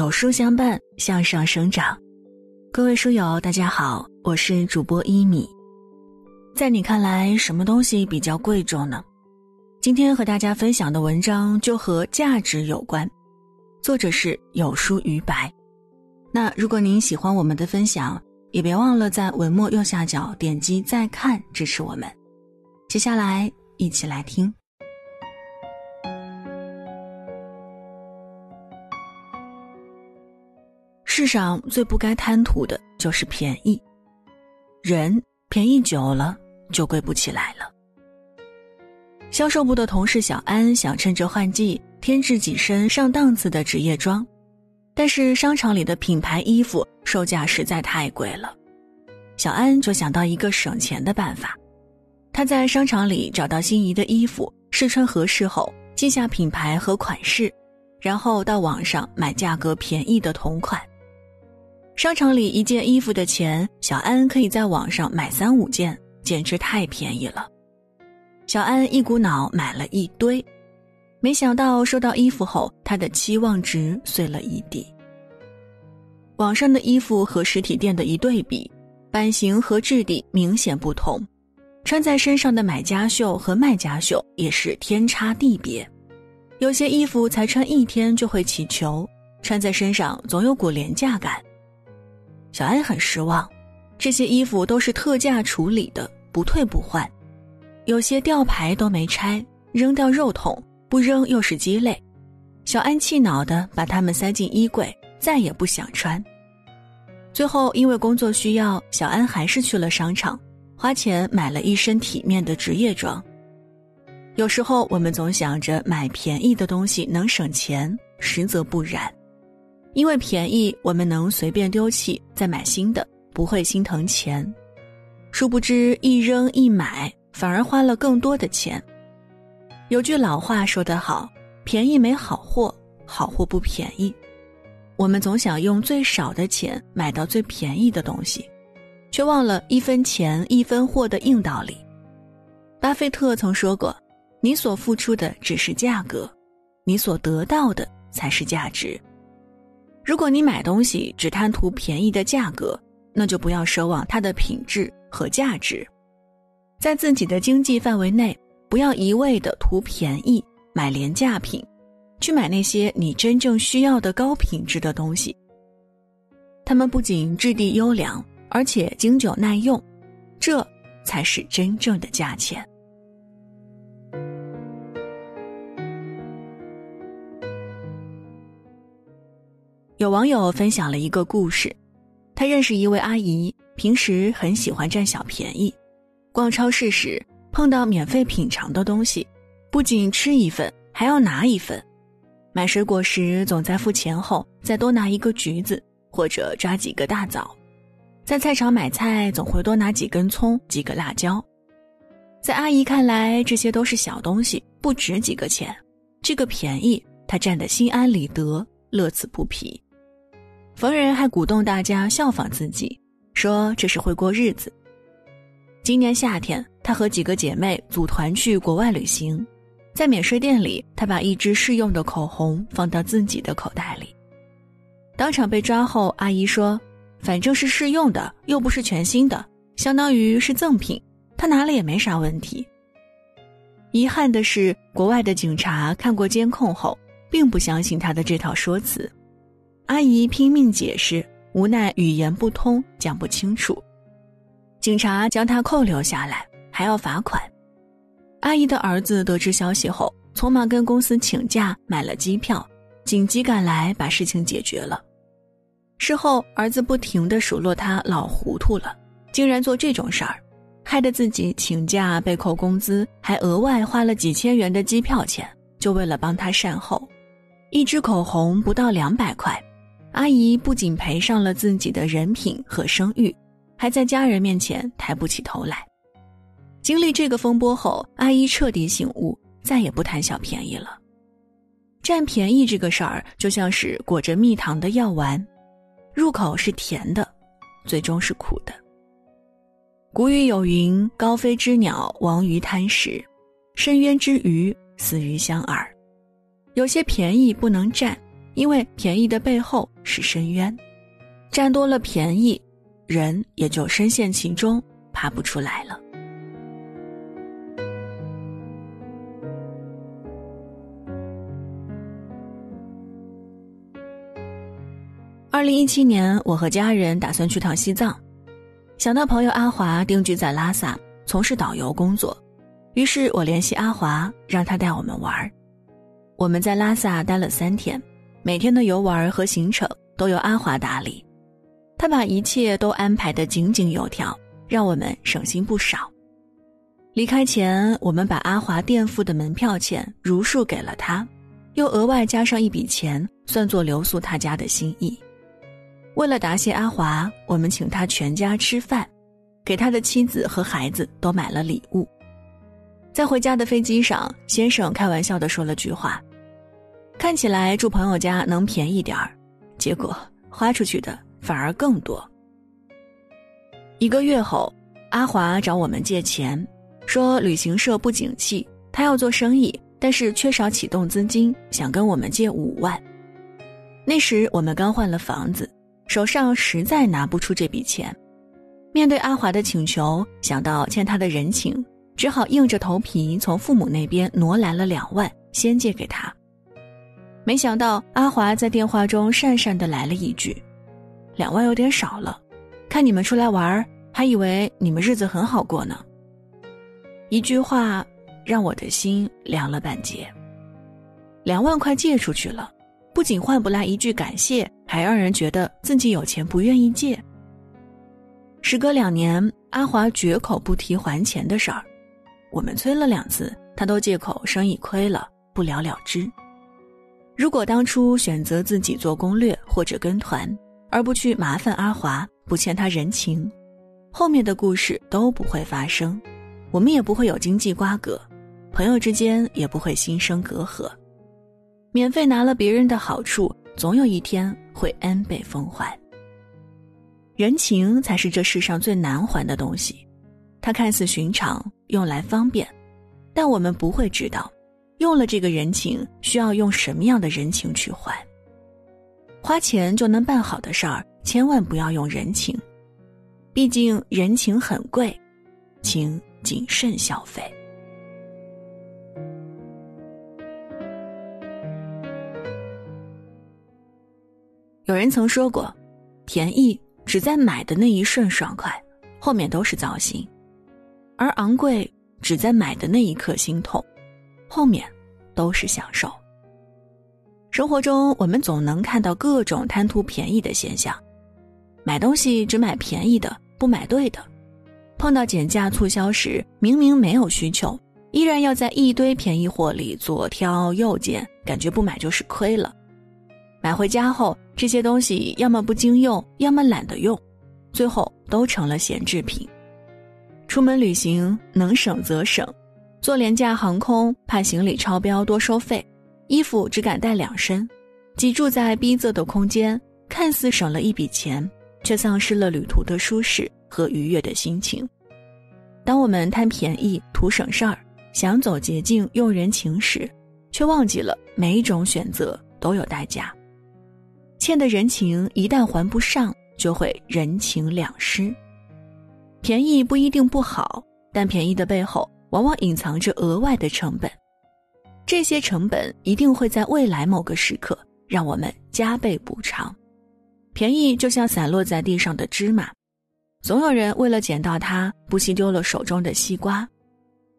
有书相伴，向上生长。各位书友，大家好，我是主播一米。在你看来，什么东西比较贵重呢？今天和大家分享的文章就和价值有关，作者是有书于白。那如果您喜欢我们的分享，也别忘了在文末右下角点击再看支持我们。接下来一起来听。世上最不该贪图的就是便宜，人便宜久了就贵不起来了。销售部的同事小安想趁着换季添置几身上档次的职业装，但是商场里的品牌衣服售价实在太贵了。小安就想到一个省钱的办法，他在商场里找到心仪的衣服，试穿合适后记下品牌和款式，然后到网上买价格便宜的同款。商场里一件衣服的钱，小安可以在网上买三五件，简直太便宜了。小安一股脑买了一堆，没想到收到衣服后，他的期望值碎了一地。网上的衣服和实体店的一对比，版型和质地明显不同，穿在身上的买家秀和卖家秀也是天差地别。有些衣服才穿一天就会起球，穿在身上总有股廉价感。小安很失望，这些衣服都是特价处理的，不退不换，有些吊牌都没拆，扔掉肉痛，不扔又是鸡肋。小安气恼的把它们塞进衣柜，再也不想穿。最后因为工作需要，小安还是去了商场，花钱买了一身体面的职业装。有时候我们总想着买便宜的东西能省钱，实则不然。因为便宜，我们能随便丢弃再买新的，不会心疼钱。殊不知一扔一买，反而花了更多的钱。有句老话说得好：“便宜没好货，好货不便宜。”我们总想用最少的钱买到最便宜的东西，却忘了一分钱一分货的硬道理。巴菲特曾说过：“你所付出的只是价格，你所得到的才是价值。”如果你买东西只贪图便宜的价格，那就不要奢望它的品质和价值。在自己的经济范围内，不要一味的图便宜买廉价品，去买那些你真正需要的高品质的东西。它们不仅质地优良，而且经久耐用，这才是真正的价钱。有网友分享了一个故事，他认识一位阿姨，平时很喜欢占小便宜。逛超市时碰到免费品尝的东西，不仅吃一份，还要拿一份。买水果时总在付钱后再多拿一个橘子，或者抓几个大枣。在菜场买菜总会多拿几根葱、几个辣椒。在阿姨看来，这些都是小东西，不值几个钱。这个便宜，她占得心安理得，乐此不疲。逢人还鼓动大家效仿自己，说这是会过日子。今年夏天，她和几个姐妹组团去国外旅行，在免税店里，她把一支试用的口红放到自己的口袋里，当场被抓后，阿姨说：“反正是试用的，又不是全新的，相当于是赠品，她拿了也没啥问题。”遗憾的是，国外的警察看过监控后，并不相信她的这套说辞。阿姨拼命解释，无奈语言不通，讲不清楚。警察将她扣留下来，还要罚款。阿姨的儿子得知消息后，匆忙跟公司请假买了机票，紧急赶来把事情解决了。事后，儿子不停地数落他老糊涂了，竟然做这种事儿，害得自己请假被扣工资，还额外花了几千元的机票钱，就为了帮他善后。一支口红不到两百块。阿姨不仅赔上了自己的人品和声誉，还在家人面前抬不起头来。经历这个风波后，阿姨彻底醒悟，再也不贪小便宜了。占便宜这个事儿，就像是裹着蜜糖的药丸，入口是甜的，最终是苦的。古语有云：“高飞之鸟亡于贪食，深渊之鱼死于相饵。”有些便宜不能占。因为便宜的背后是深渊，占多了便宜，人也就深陷其中，爬不出来了。二零一七年，我和家人打算去趟西藏，想到朋友阿华定居在拉萨，从事导游工作，于是我联系阿华，让他带我们玩儿。我们在拉萨待了三天，每天的游玩和行程都由阿华打理，他把一切都安排得井井有条，让我们省心不少。离开前，我们把阿华垫付的门票钱如数给了他，又额外加上一笔钱，算作留宿他家的心意。为了答谢阿华，我们请他全家吃饭，给他的妻子和孩子都买了礼物。在回家的飞机上，先生开玩笑地说了句话：“看起来住朋友家能便宜点儿，结果花出去的反而更多。”一个月后，阿华找我们借钱，说旅行社不景气，他要做生意，但是缺少启动资金，想跟我们借五万。那时我们刚换了房子。手上实在拿不出这笔钱，面对阿华的请求，想到欠他的人情，只好硬着头皮从父母那边挪来了两万，先借给他。没想到阿华在电话中讪讪的来了一句：“两万有点少了，看你们出来玩，还以为你们日子很好过呢。”一句话让我的心凉了半截。两万块借出去了。不仅换不来一句感谢，还让人觉得自己有钱不愿意借。时隔两年，阿华绝口不提还钱的事儿，我们催了两次，他都借口生意亏了，不了了之。如果当初选择自己做攻略或者跟团，而不去麻烦阿华，不欠他人情，后面的故事都不会发生，我们也不会有经济瓜葛，朋友之间也不会心生隔阂。免费拿了别人的好处，总有一天会 n 倍奉还。人情才是这世上最难还的东西，它看似寻常，用来方便，但我们不会知道，用了这个人情，需要用什么样的人情去还。花钱就能办好的事儿，千万不要用人情，毕竟人情很贵，请谨慎消费。有人曾说过，便宜只在买的那一瞬爽快，后面都是糟心；而昂贵只在买的那一刻心痛，后面都是享受。生活中，我们总能看到各种贪图便宜的现象：买东西只买便宜的，不买对的；碰到减价促销时，明明没有需求，依然要在一堆便宜货里左挑右拣，感觉不买就是亏了。买回家后，这些东西要么不经用，要么懒得用，最后都成了闲置品。出门旅行能省则省，坐廉价航空怕行李超标多收费，衣服只敢带两身，挤住在逼仄的空间，看似省了一笔钱，却丧失了旅途的舒适和愉悦的心情。当我们贪便宜图省事儿，想走捷径用人情时，却忘记了每一种选择都有代价。欠的人情一旦还不上，就会人情两失。便宜不一定不好，但便宜的背后往往隐藏着额外的成本，这些成本一定会在未来某个时刻让我们加倍补偿。便宜就像散落在地上的芝麻，总有人为了捡到它，不惜丢了手中的西瓜。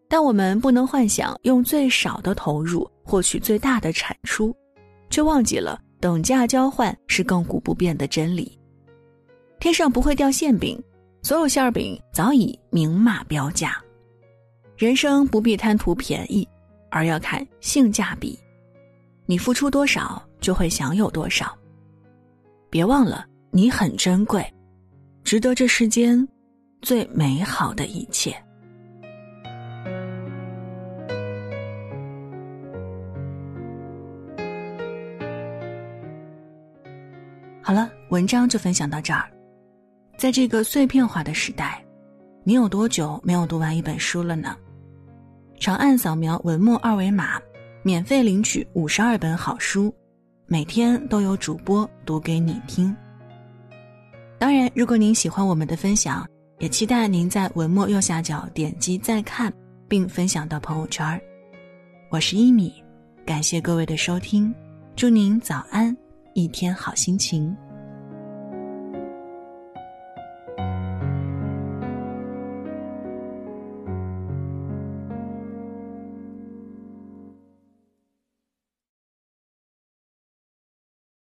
但我们不能幻想用最少的投入获取最大的产出，却忘记了。等价交换是亘古不变的真理。天上不会掉馅饼，所有馅饼早已明码标价。人生不必贪图便宜，而要看性价比。你付出多少，就会享有多少。别忘了，你很珍贵，值得这世间最美好的一切。好了，文章就分享到这儿。在这个碎片化的时代，你有多久没有读完一本书了呢？长按扫描文末二维码，免费领取五十二本好书，每天都有主播读给你听。当然，如果您喜欢我们的分享，也期待您在文末右下角点击再看，并分享到朋友圈。我是一米，感谢各位的收听，祝您早安，一天好心情。